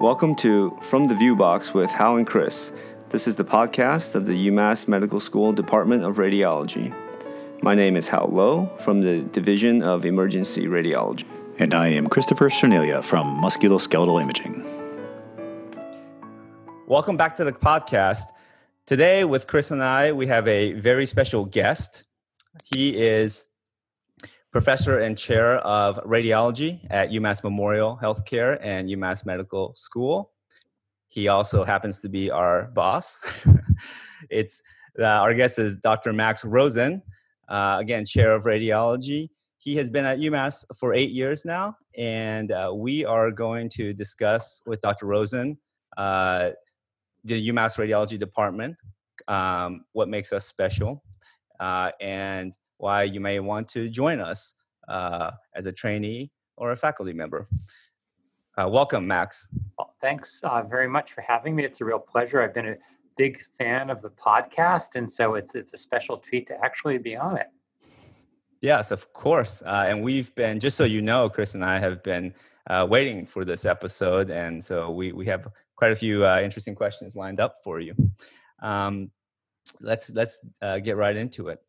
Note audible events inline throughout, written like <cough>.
Welcome to From the View Box with Hao and Chris. This is the podcast of the UMass Medical School Department of Radiology. My name is Hao Lo from the Division of Emergency Radiology. And I am Christopher Cerniglia from Musculoskeletal Imaging. Welcome back to the podcast. Today, with Chris and I, we have a very special guest. He is professor and chair of radiology at UMass Memorial Healthcare and UMass Medical School. He also happens to be our boss. <laughs> it's uh, our guest is Dr. Max Rosen, uh, again, chair of radiology. He has been at UMass for eight years now, and uh, we are going to discuss with Dr. Rosen uh, the UMass radiology department, um, what makes us special, uh, and why you may want to join us uh, as a trainee or a faculty member. Uh, welcome, Max. Well, thanks uh, very much for having me. It's a real pleasure. I've been a big fan of the podcast, and so it's it's a special treat to actually be on it. Yes, of course. Uh, and we've been just so you know, Chris and I have been uh, waiting for this episode, and so we we have quite a few uh, interesting questions lined up for you. Um, let's let's get right into it.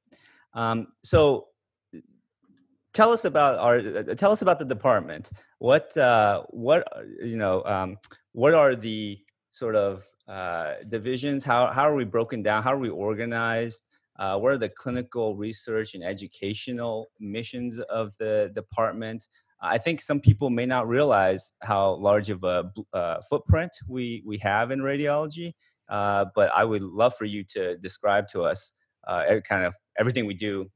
Um, so tell us about our uh, tell us about the department. What uh, what uh, you know um, what are the sort of uh, divisions? How, how are we broken down? How are we organized? Uh, what are the clinical research and educational missions of the department? I think some people may not realize how large of a uh, footprint we we have in radiology but i would love for you to describe to us kind of everything we do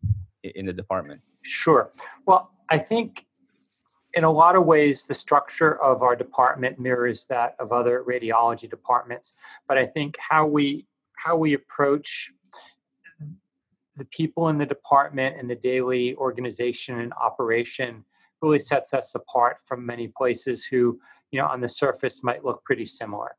in the department Sure. Well, I think in a lot of ways, the structure of our department mirrors that of other radiology departments. But I think how we how we approach the people in the department and the daily organization and operation really sets us apart from many places who, you know, on the surface might look pretty similar.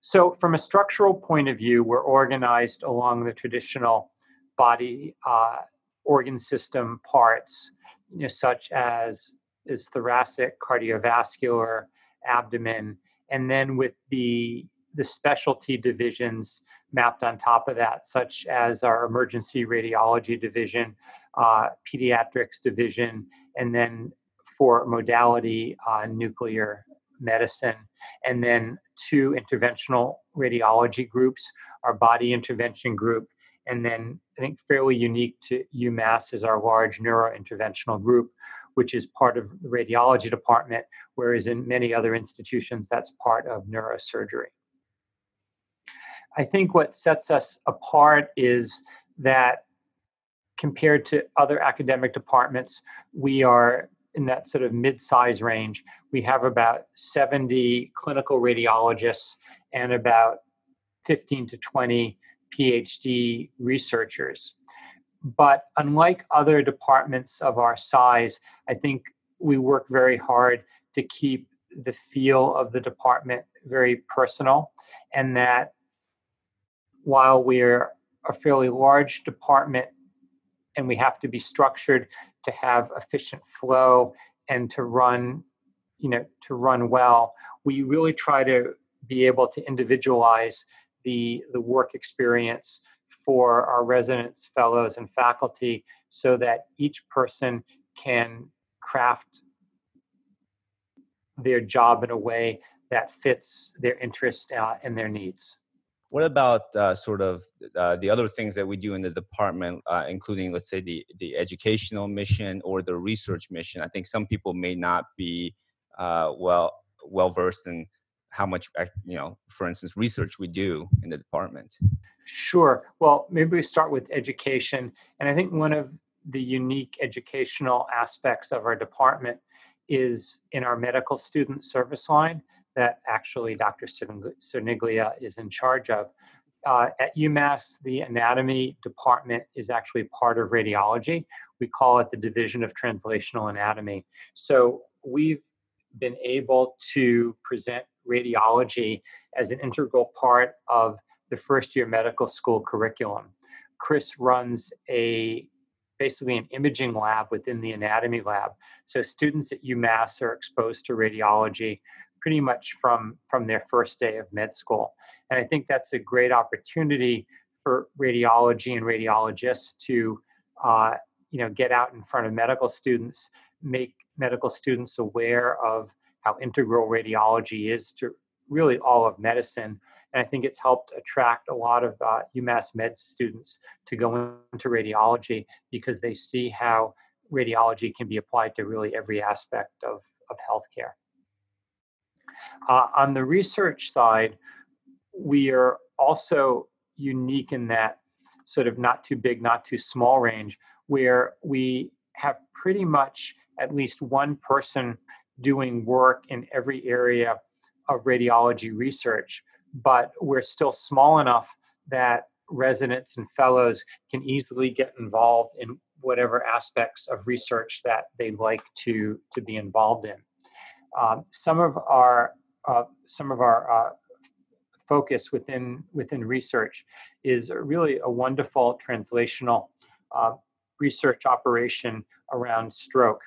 So, from a structural point of view, we're organized along the traditional body uh, organ system parts, you know, such as is thoracic, cardiovascular, abdomen, and then with the the specialty divisions mapped on top of that, such as our emergency radiology division, uh, pediatrics division, and then for modality uh, nuclear medicine, and then two interventional radiology groups, our body intervention group and then I think fairly unique to UMass is our large neurointerventional group, which is part of the radiology department, whereas in many other institutions, that's part of neurosurgery. I think what sets us apart is that compared to other academic departments, we are in that sort of mid-size range. We have about 70 clinical radiologists and about 15 to 20 PhD researchers. But unlike other departments of our size, I think we work very hard to keep the feel of the department very personal, and that while we're a fairly large department and we have to be structured to have efficient flow and to run you know to run well we really try to be able to individualize the, the work experience for our residents, fellows, and faculty so that each person can craft their job in a way that fits their interests uh, and their needs. What about uh, sort of uh, the other things that we do in the department, uh, including, let's say, the, the educational mission or the research mission? I think some people may not be uh, well well versed in how much you know for instance research we do in the department. Sure. Well maybe we start with education and i think one of the unique educational aspects of our department is in our medical student service line that actually dr cerniglia is in charge of. Uh, at umass the anatomy department is actually part of radiology. We call it the division of translational anatomy. So we've been able to present radiology as an integral part of the first year medical school curriculum. Chris runs a basically an imaging lab within the anatomy lab. So students at UMass are exposed to radiology pretty much from from their first day of med school. And I think that's a great opportunity for radiology and radiologists to uh, you know get out in front of medical students, make medical students aware of how integral radiology is to really all of medicine. And I think it's helped attract a lot of uh, UMass Med students to go into radiology because they see how radiology can be applied to really every aspect of, of healthcare. Uh, on the research side, we are also unique in that sort of not too big, not too small range, where we have pretty much at least one person doing work in every area of radiology research, but we're still small enough that residents and fellows can easily get involved in whatever aspects of research that they'd like to, to be involved in. Um, some of our uh, some of our uh, focus within within research is really a wonderful translational uh, research operation around stroke.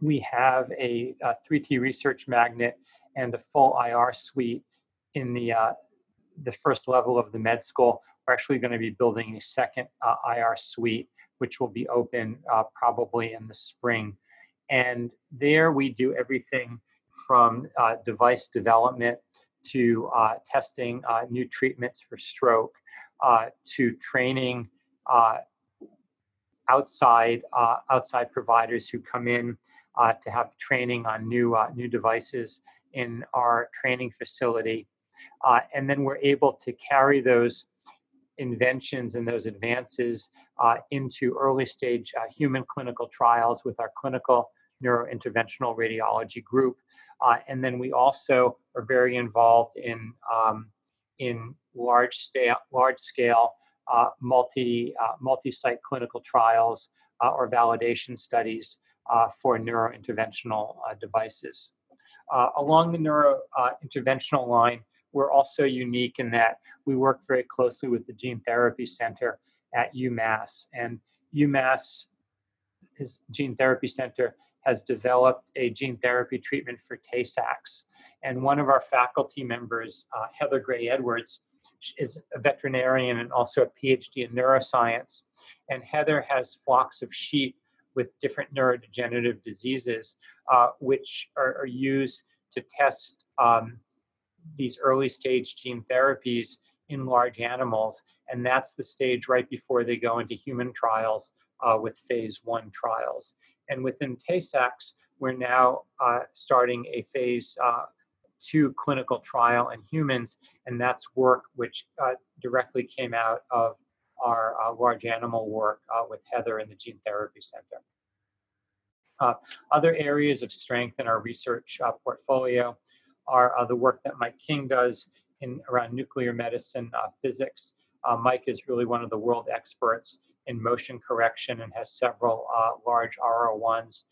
We have a, a 3T research magnet and a full IR suite in the uh, the first level of the med school. We're actually going to be building a second uh, IR suite, which will be open uh, probably in the spring. And there we do everything from uh, device development to uh, testing uh, new treatments for stroke to training outside outside providers who come in to have training on new new devices in our training facility. Uh, and then we're able to carry those inventions and those advances uh, into early stage uh, human clinical trials with our clinical neurointerventional radiology group. Uh, and then we also are very involved in, um, in large, scale, large scale uh, multi, uh, multi-site clinical trials or validation studies for neurointerventional devices. Uh, along the neuro uh, line, we're also unique in that we work very closely with the Gene Therapy Center at UMass. And UMass, his Gene Therapy Center, has developed a gene therapy treatment for Tay Sachs. And one of our faculty members, uh, Heather Gray Edwards, is a veterinarian and also a PhD in neuroscience. And Heather has flocks of sheep with different neurodegenerative diseases, uh, which are, are, used to test um, these early stage gene therapies in large animals. And that's the stage right before they go into human trials uh, with phase one trials. And within Tay Sachs, we're now uh, starting a phase uh, two clinical trial in humans, and that's work which uh, directly came out of our uh, large animal work uh, with Heather in the Gene Therapy Center. Uh, other areas of strength in our research uh, portfolio are uh, the work that Mike King does in around nuclear medicine uh, physics. Mike is really one of the world experts in motion correction and has several large R01s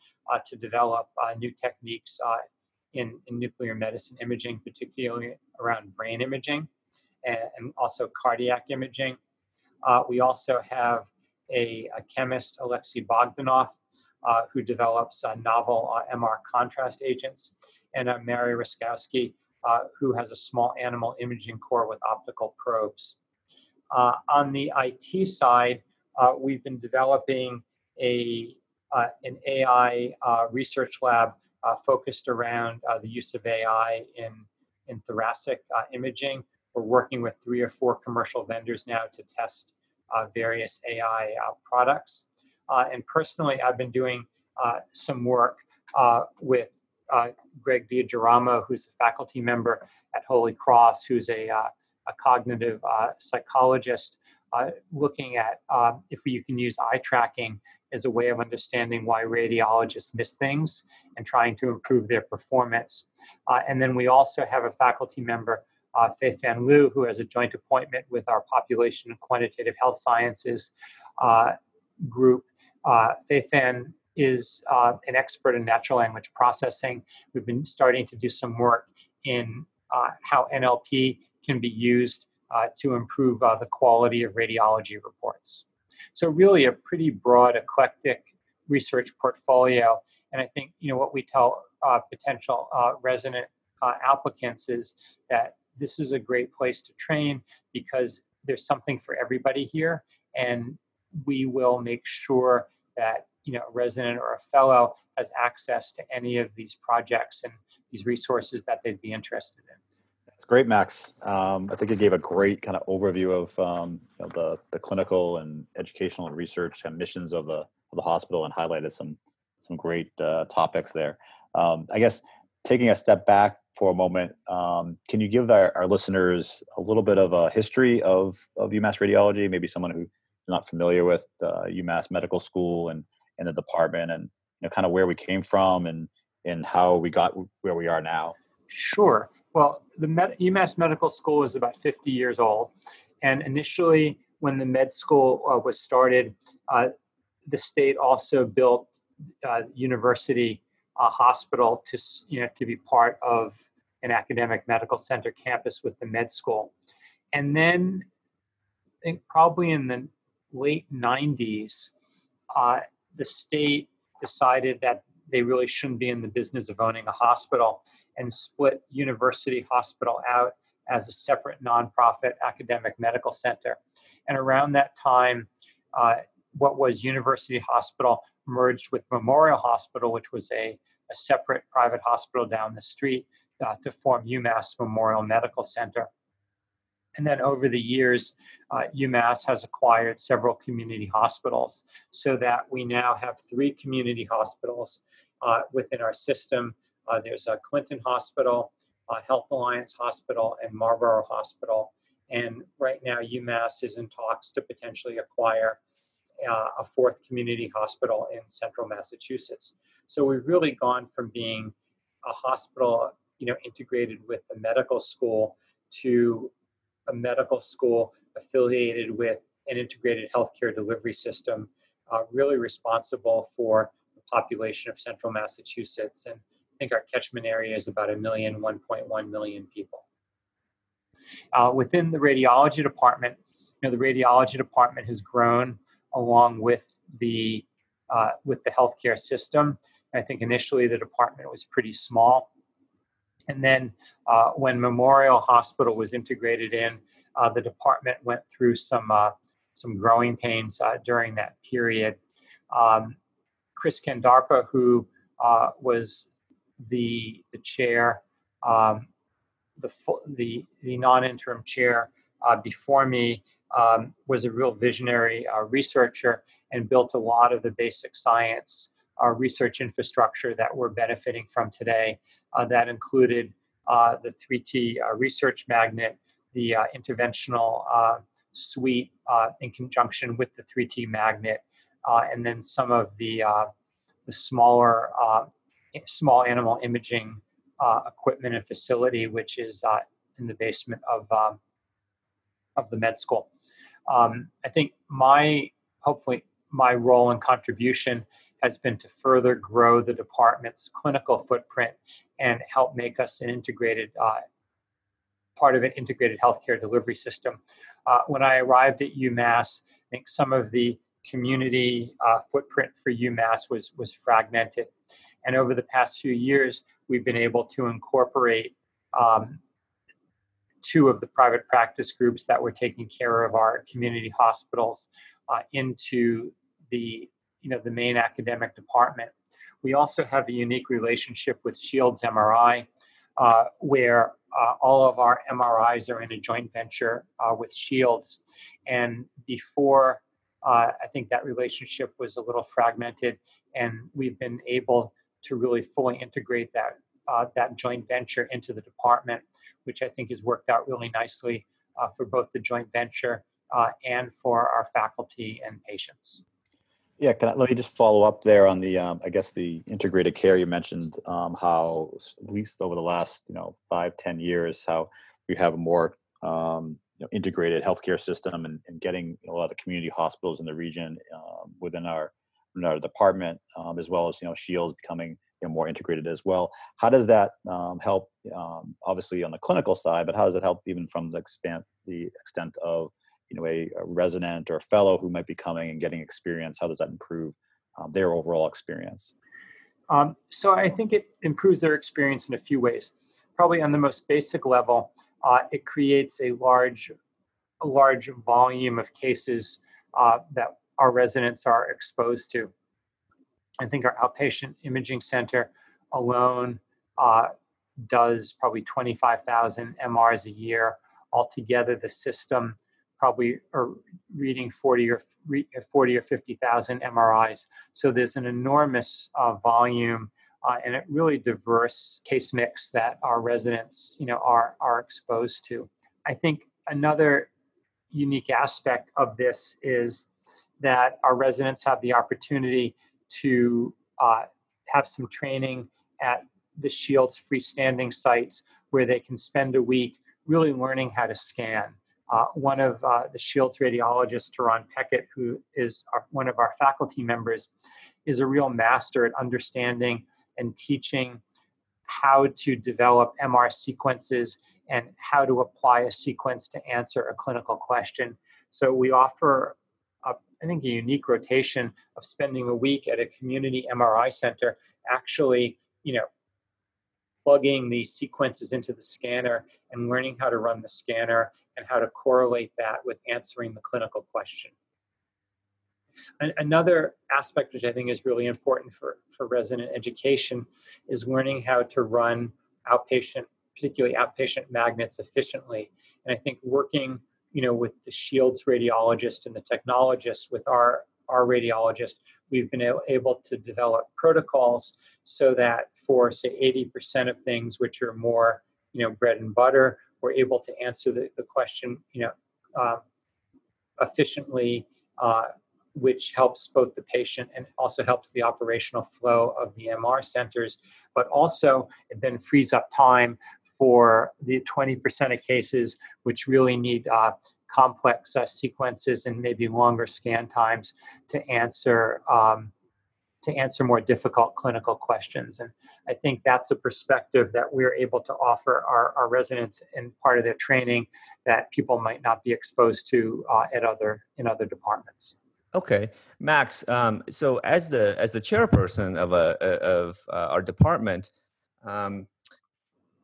to develop new techniques in, in nuclear medicine imaging, particularly around brain imaging and, and also cardiac imaging. We also have a, a chemist, Alexei Bogdanov, uh, who develops uh, novel uh, MR contrast agents, and a Mary Rusckowski, who has a small animal imaging core with optical probes. on the IT side, we've been developing a an AI research lab focused around the use of AI in in thoracic imaging. We're working with three or four commercial vendors now to test uh, various AI uh, products. Uh, and personally, I've been doing uh, some work uh, with uh, Greg DiGirolamo, who's a faculty member at Holy Cross, who's a, uh, a cognitive uh, psychologist, looking at um, if you can use eye tracking as a way of understanding why radiologists miss things and trying to improve their performance. and then we also have a faculty member uh, Fei Fan Liu, who has a joint appointment with our Population and Quantitative Health Sciences uh, group uh, Fan is uh, an expert in natural language processing. We've been starting to do some work in uh, how NLP can be used uh, to improve uh, the quality of radiology reports. So really a pretty broad, eclectic research portfolio. And I think you know what we tell potential resident applicants is that this is a great place to train because there's something for everybody here, and we will make sure that you know a resident or a fellow has access to any of these projects and these resources that they'd be interested in. That's great, Max. Um, I think you gave a great kind of overview of um, you know, the the clinical and educational and research and missions of the of the hospital, and highlighted some some great uh, topics there. Um, I guess taking a step back for a moment, um, can you give our, our, listeners a little bit of a history of of UMass Radiology? Maybe someone who's not familiar with uh, UMass Medical School and and the department, and you know, kind of where we came from and and how we got where we are now. Sure. Well, the Med- UMass Medical School is about 50 years old. And initially, when the med school uh, was started, uh, the state also built uh, university uh, hospital to, you know, to be part of an academic medical center campus with the med school. And then I think probably in the late 90s, uh, the state decided that they really shouldn't be in the business of owning a hospital and split University Hospital out as a separate nonprofit academic medical center. And around that time, uh, what was University Hospital merged with Memorial Hospital, which was a, a separate private hospital down the street, uh, to form UMass Memorial Medical Center. And then over the years, uh, UMass has acquired several community hospitals so that we now have three community hospitals uh, within our system. Uh, there's a Clinton Hospital, Health Alliance Hospital, and Marlborough Hospital. And right now, UMass is in talks to potentially acquire uh, a fourth community hospital in central Massachusetts. So we've really gone from being a hospital, you know, integrated with the medical school to a medical school affiliated with an integrated healthcare delivery system, uh, really responsible for the population of central Massachusetts. And I think our catchment area is about a million, 1.1 million people. Uh, within the radiology department, you know, the radiology department has grown along with the uh, with the healthcare system. I think initially the department was pretty small, and then uh, when Memorial Hospital was integrated in, uh, the department went through some uh, some growing pains uh, during that period. Um, Chris Kandarpa, who uh, was the the chair, um, the the the non-interim chair uh, before me, um, was a real visionary uh, researcher and built a lot of the basic science uh, research infrastructure that we're benefiting from today. Uh, that included uh, the 3T research magnet, the interventional suite in conjunction with the 3T magnet, uh, and then some of the uh, the smaller uh, small animal imaging equipment and facility, which is in the basement of um, of the med school. Um, I think my hopefully my role and contribution has been to further grow the department's clinical footprint and help make us an integrated uh, part of an integrated healthcare delivery system. Uh, when I arrived at UMass, I think some of the community uh, footprint for UMass was was fragmented, and over the past few years, we've been able to incorporate um, two of the private practice groups that were taking care of our community hospitals uh, into the you know the main academic department. We also have a unique relationship with Shields MRI, uh, where uh, all of our MRIs are in a joint venture uh, with Shields. And before uh, I think that relationship was a little fragmented, and we've been able to really fully integrate that uh, that joint venture into the department, which I think has worked out really nicely uh, for both the joint venture uh, and for our faculty and patients. Yeah, can I, let me just follow up there on the, um, I guess the integrated care you mentioned, um, how at least over the last, you know, five, ten years, how we have a more um, you know, integrated healthcare system and, and getting you know, a lot of the community hospitals in the region um, within our within our department, um, as well as you know Shields becoming you know, more integrated as well. How does that um, help? Um, obviously on the clinical side, but how does it help even from the expand the extent of you know a, a resident or a fellow who might be coming and getting experience? How does that improve um, their overall experience? Um, so I think it improves their experience in a few ways. probably on the most basic level, uh, it creates a large, a large volume of cases uh, that our residents are exposed to. I think our outpatient imaging center alone uh, does probably 25,000 MRs a year. Altogether, the system probably are reading 40 or 40 or 50,000 MRIs. So there's an enormous uh, volume uh, and a really diverse case mix that our residents, you know, are are exposed to. I think another unique aspect of this is that our residents have the opportunity to uh, have some training at the Shields freestanding sites where they can spend a week really learning how to scan. Uh, one of uh, the Shields radiologists, Teron Peckett, who is our, one of our faculty members, is a real master at understanding and teaching how to develop MR sequences and how to apply a sequence to answer a clinical question. So we offer, a, I think, a unique rotation of spending a week at a community MRI center, actually, you know, plugging the sequences into the scanner and learning how to run the scanner and how to correlate that with answering the clinical question. Another aspect which I think is really important for, for resident education is learning how to run outpatient, particularly outpatient magnets efficiently. And I think working, you know, with the Shields radiologist and the technologists with our our radiologist, we've been able to develop protocols so that for say 80% of things which are more, you know, bread and butter, we're able to answer the, the question, you know, uh, efficiently uh, which helps both the patient and also helps the operational flow of the MR centers, but also it then frees up time for the 20% of cases which really need uh, complex uh, sequences and maybe longer scan times to answer um, to answer more difficult clinical questions. And I think that's a perspective that we're able to offer our, our residents in part of their training that people might not be exposed to uh, at other in other departments. Okay, Max. Um, so as the as the chairperson of a of uh, our department, um,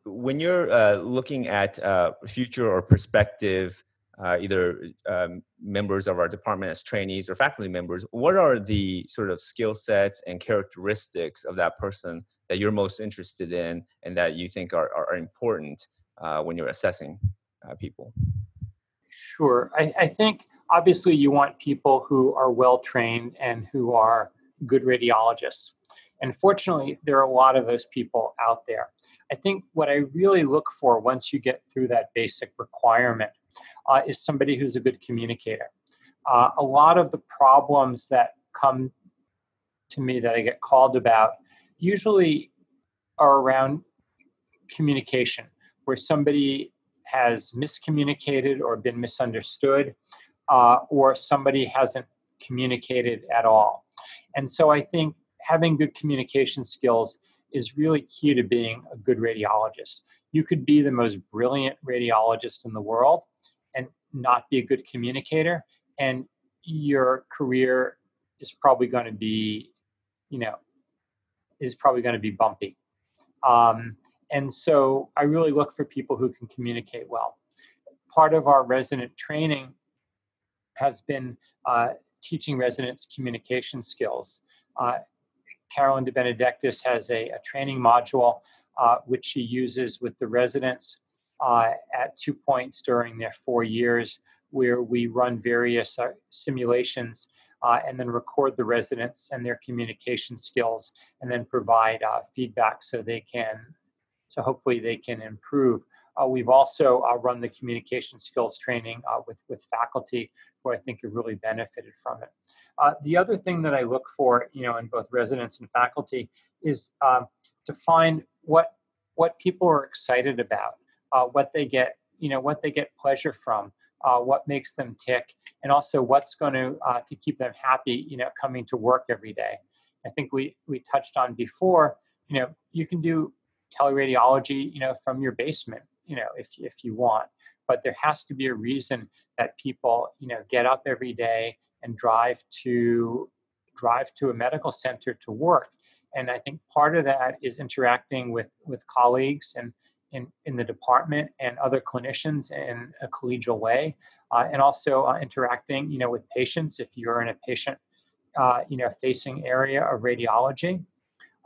when you're uh, looking at uh, future or prospective, uh, either um, members of our department as trainees or faculty members, what are the sort of skill sets and characteristics of that person that you're most interested in and that you think are are, important uh, when you're assessing uh, people? Sure, I, I think obviously you want people who are well trained and who are good radiologists. And fortunately, there are a lot of those people out there. I think what I really look for once you get through that basic requirement uh, is somebody who's a good communicator. Uh, a lot of the problems that come to me that I get called about usually are around communication, where somebody has miscommunicated or been misunderstood uh, or somebody hasn't communicated at all. And so I think having good communication skills is really key to being a good radiologist. You could be the most brilliant radiologist in the world not be a good communicator, and your career is probably going to be, you know, is probably going to be bumpy. Um, and so I really look for people who can communicate well. Part of our resident training has been uh, teaching residents communication skills. Uh, Carolynn DeBenedectis has a, a training module uh, which she uses with the residents uh, at two points during their four years, where we run various uh, simulations uh, and then record the residents and their communication skills, and then provide feedback so they can, so hopefully they can improve. Uh, we've also uh, run the communication skills training uh, with, with faculty who I think have really benefited from it. Uh, the other thing that I look for, you know, in both residents and faculty is um, to find what what people are excited about, uh, what they get, you know, what they get pleasure from, uh, what makes them tick, and also what's going to to keep them happy, you know, coming to work every day. I think we we touched on before, you know, you can do teleradiology, you know, from your basement you know if if you want but there has to be a reason that people you know get up every day and drive to drive to a medical center to work and i think part of that is interacting with with colleagues and in, in the department and other clinicians in a collegial way, uh, and also uh, interacting, you know, with patients if you're in a patient, uh, you know, facing area of radiology.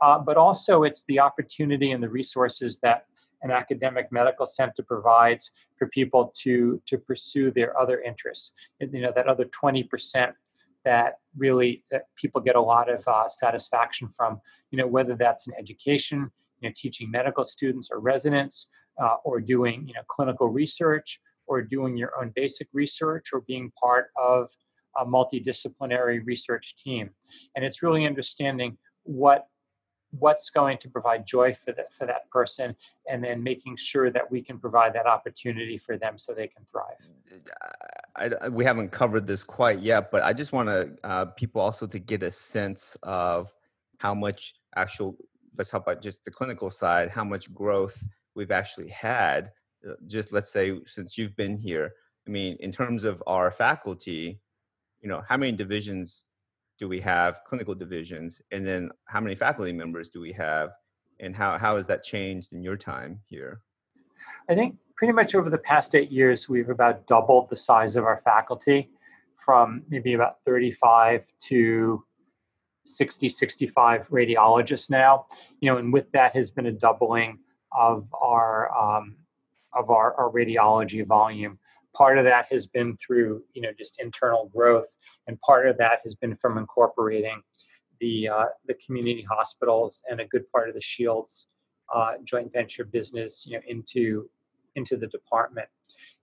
Uh, but also, it's the opportunity and the resources that an academic medical center provides for people to to pursue their other interests. You know, that other twenty percent that really that people get a lot of uh, satisfaction from. You know, whether that's in education, you know, teaching medical students or residents, uh, or doing you know clinical research, or doing your own basic research, or being part of a multidisciplinary research team. And it's really understanding what what's going to provide joy for that for that person and then making sure that we can provide that opportunity for them so they can thrive I, I, we haven't covered this quite yet but i just want to uh, people also to get a sense of how much actual let's talk about just the clinical side how much growth we've actually had uh, just let's say since you've been here. I mean in terms of our faculty you know how many divisions do we have clinical divisions and then how many faculty members do we have and how, how has that changed in your time here? I think pretty much over the past eight years we've about doubled the size of our faculty from maybe about 35 to 60 65 radiologists now you know and with that has been a doubling of our um, of our, our radiology volume. Part of that has been through you know just internal growth and part of that has been from incorporating the uh, the community hospitals and a good part of the shields uh, joint venture business you know into into the department.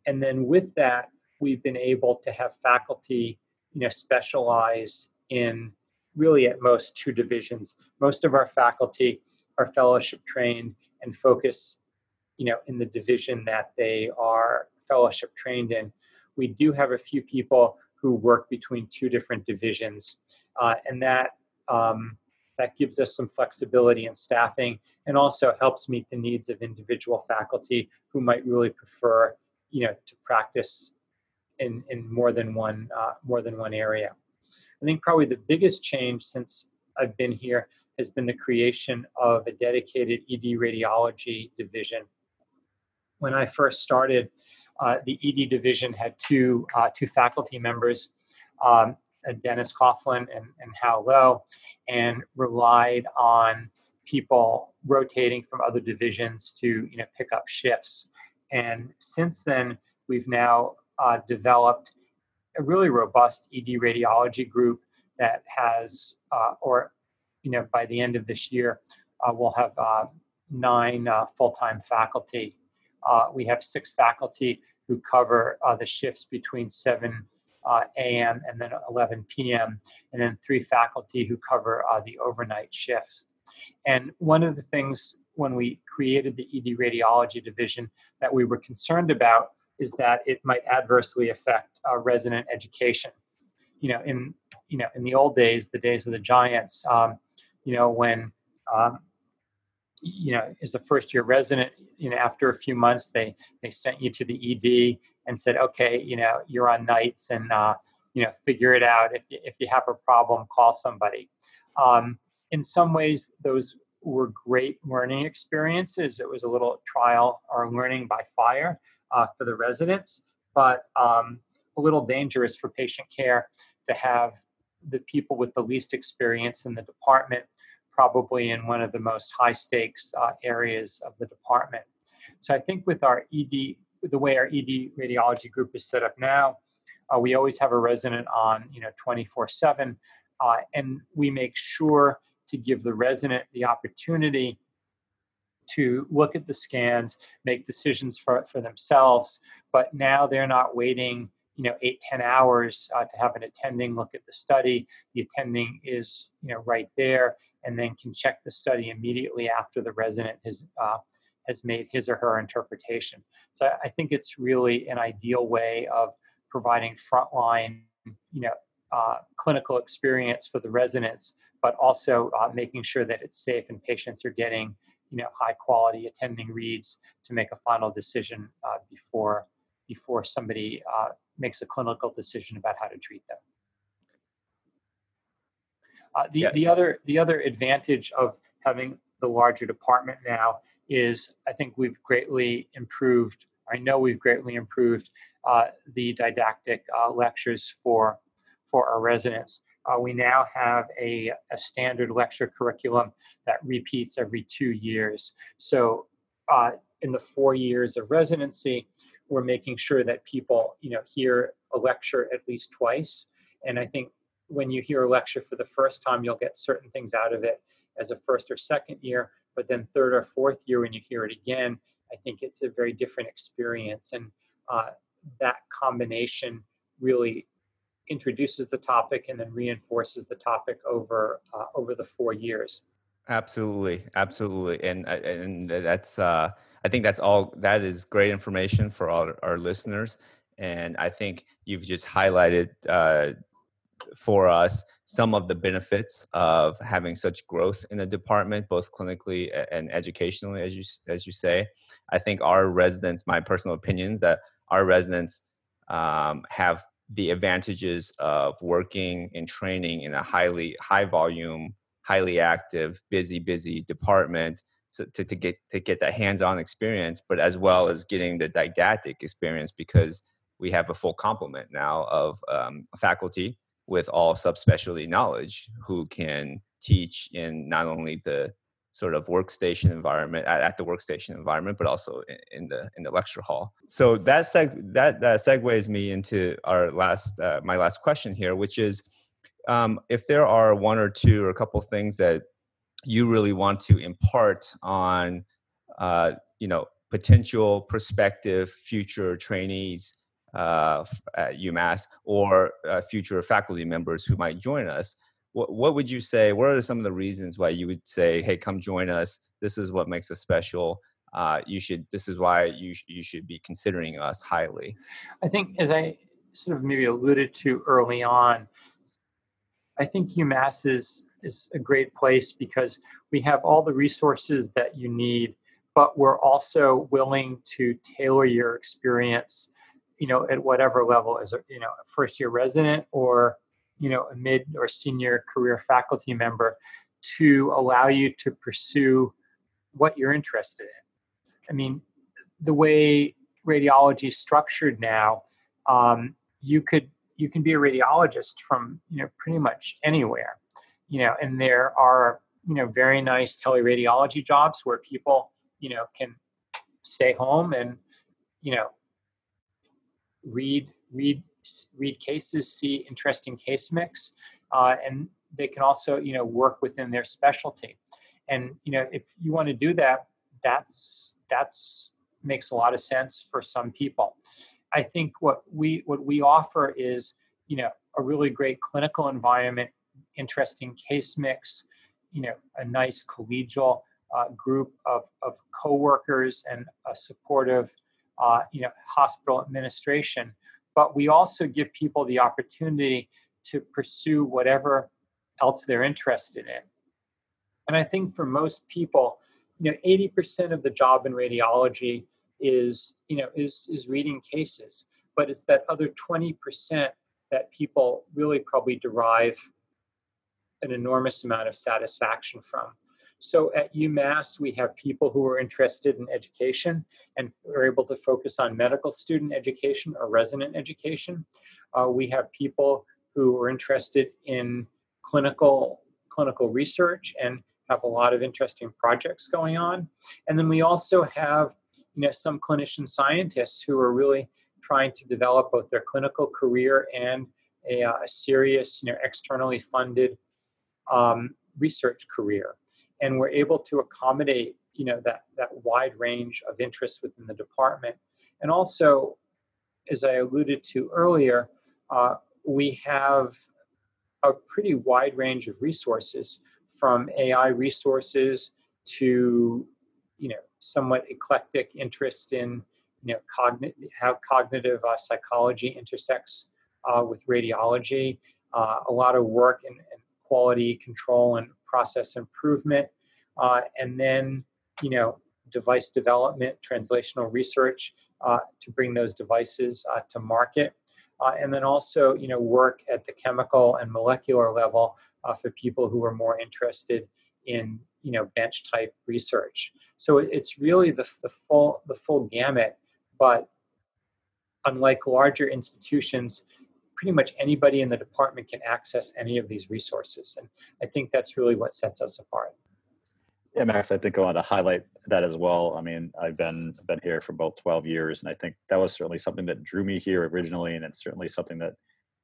And then with that we've been able to have faculty you know specialize in really at most two divisions most of our faculty are fellowship trained and focus you know in the division that they are fellowship trained in. We do have a few people who work between two different divisions, uh, and that um, that gives us some flexibility in staffing and also helps meet the needs of individual faculty who might really prefer, you know, to practice in, in more than one uh, more than one area. I think probably the biggest change since I've been here has been the creation of a dedicated ED radiology division. When I first started, uh, the ED division had two uh, two faculty members, um, Dennis Coughlin and, and Hao Lo, and relied on people rotating from other divisions to you know pick up shifts. And since then, we've now uh, developed a really robust ED radiology group that has, uh, or you know, by the end of this year, uh, we'll have uh, nine full-time faculty uh, we have six faculty who cover uh, the shifts between 7 uh, a.m. and then 11 p.m., and then three faculty who cover uh, the overnight shifts. And one of the things when we created the ED radiology division that we were concerned about is that it might adversely affect uh, resident education. You know, in you know in the old days, the days of the giants, um, you know when um, you know, as a first year resident, you know, after a few months, they they sent you to the ED and said, okay, you know, you're on nights and uh, you know, figure it out. If you, if you have a problem, call somebody. Um, in some ways, those were great learning experiences. It was a little trial or learning by fire uh, for the residents, but um, a little dangerous for patient care to have the people with the least experience in the department probably in one of the most high stakes uh, areas of the department. So I think with our ED, the way our ED radiology group is set up now, uh, we always have a resident on, you know, 24 uh, 7, and we make sure to give the resident the opportunity to look at the scans, make decisions for, for themselves. But now they're not waiting, you know, eight ten hours uh, to have an attending look at the study. The attending is, you know, right there and then can check the study immediately after the resident has uh, has made his or her interpretation. So I think it's really an ideal way of providing frontline, you know, uh, clinical experience for the residents, but also uh, making sure that it's safe and patients are getting, you know, high quality attending reads to make a final decision uh, before before somebody uh, makes a clinical decision about how to treat them. Uh, the, yeah. the other the other advantage of having the larger department now is I think we've greatly improved. I know we've greatly improved uh, the didactic uh, lectures for for our residents. Uh, we now have a, a standard lecture curriculum that repeats every two years. So uh, in the four years of residency, we're making sure that people, you know, hear a lecture at least twice. And I think when you hear a lecture for the first time, you'll get certain things out of it as a first or second year. But then third or fourth year, when you hear it again, I think it's a very different experience. And uh, that combination really introduces the topic and then reinforces the topic over uh, over the four years. Absolutely, absolutely, and uh, and that's uh, I think that's all. That is great information for all our listeners, and I think you've just highlighted uh, for us some of the benefits of having such growth in the department, both clinically and educationally, as you as you say. I think our residents, my personal opinions, that our residents um, have the advantages of working and training in a highly high volume highly active busy busy department so to, to get to get that hands-on experience but as well as getting the didactic experience because we have a full complement now of um, faculty with all subspecialty knowledge who can teach in not only the sort of workstation environment at, at the workstation environment, but also in, in, the in the lecture hall. So that seg- that that segues me into our last uh, my last question here, which is um, if there are one or two or a couple things that you really want to impart on, uh, you know, potential prospective future trainees uh, at UMass or uh, future faculty members who might join us what, what would you say what are some of the reasons why you would say hey come join us. This is what makes us special. Uh, you should this is why you, sh- you should be considering us highly. I think as i sort of maybe alluded to early on i think umass is is a great place because we have all the resources that you need but we're also willing to tailor your experience you know at whatever level as a you know a first year resident or you know a mid or senior career faculty member to allow you to pursue what you're interested in. I mean the way radiology is structured now um, you could you can be a radiologist from you know pretty much anywhere you know and there are you know very nice teleradiology jobs where people you know can stay home and you know read read read cases, see interesting case mix, uh, and they can also you know work within their specialty. And you know if you want to do that, that's that's makes a lot of sense for some people. I think what we what we offer is you know a really great clinical environment, interesting case mix, you know a nice collegial uh, group of, of coworkers and a supportive uh, you know hospital administration but we also give people the opportunity to pursue whatever else they're interested in. And I think for most people, you know, 80% of the job in radiology is, you know, is is reading cases, but it's that other 20% that people really probably derive an enormous amount of satisfaction from. So at UMass, we have people who are interested in education and are able to focus on medical student education or resident education. Uh, we have people who are interested in clinical clinical research and have a lot of interesting projects going on. And then we also have you know some clinician scientists who are really trying to develop both their clinical career and a, uh, a serious you know externally funded um, research career and we're able to accommodate you know that that wide range of interests within the department. And also as i alluded to earlier uh, we have a pretty wide range of resources from ai resources to you know somewhat eclectic interest in you know how cognitive uh, psychology intersects uh, with radiology. Uh, a lot of work in, in quality control and process improvement, uh, and then you know device development, translational research uh, to bring those devices uh, to market, uh, and then also you know work at the chemical and molecular level uh, for people who are more interested in you know bench type research. So it's really the, the full the full gamut. But unlike larger institutions, pretty much anybody in the department can access any of these resources, and I think that's really what sets us apart. Yeah, Max, I think I want to highlight that as well. I mean, I've been been here for about 12 years, and I think that was certainly something that drew me here originally, and it's certainly something that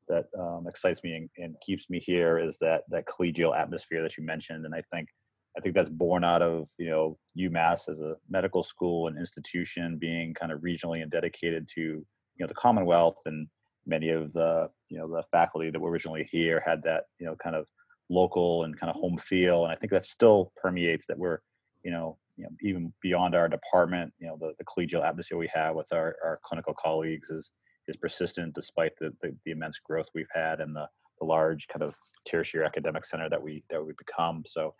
that um, excites me and, and, keeps me here is that that collegial atmosphere that you mentioned, and I think I think that's born out of you know UMass as a medical school and institution being kind of regionally and dedicated to you know the Commonwealth, and many of the you know the faculty that were originally here had that you know kind of local and kind of home feel. And I think that still permeates that we're, you know, you know, even beyond our department, you know, the, the collegial atmosphere we have with our, our clinical colleagues is is persistent despite the, the, the immense growth we've had and the, the large kind of tertiary academic center that we that we become. So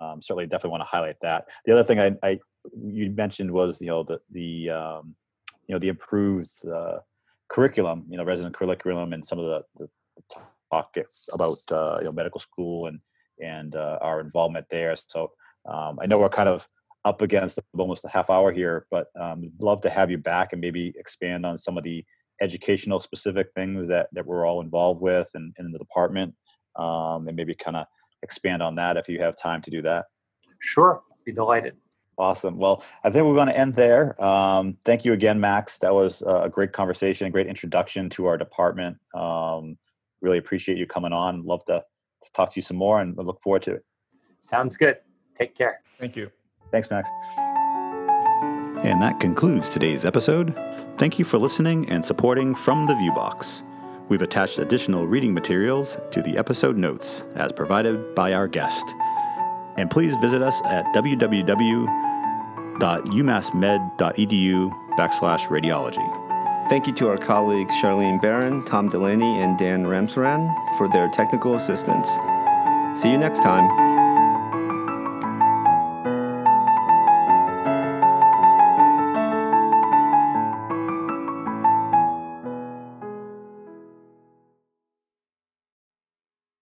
um, certainly definitely want to highlight that. The other thing I, I you mentioned was you know the the um, you know the improved uh, curriculum, you know resident curriculum and some of the, the, talk about uh, you know medical school and and uh, our involvement there. So um, I know we're kind of up against almost a half hour here, but um, love to have you back and maybe expand on some of the educational specific things that that we're all involved with and in the department, um, and maybe kind of expand on that if you have time to do that. Sure, be delighted. Awesome. Well, I think we're going to end there. Um, thank you again, Max. That was a great conversation, a great introduction to our department. Um, really appreciate you coming on. Love to, to talk to you some more and I look forward to it. Sounds good. Take care. Thank you. Thanks, Max. And that concludes today's episode. Thank you for listening and supporting From the Viewbox. We've attached additional reading materials to the episode notes as provided by our guest. And please visit us at www.umassmed.edu backslash radiology. Thank you to our colleagues Charlene Barron, Tom Delaney, and Dan Ramsaran for their technical assistance. See you next time.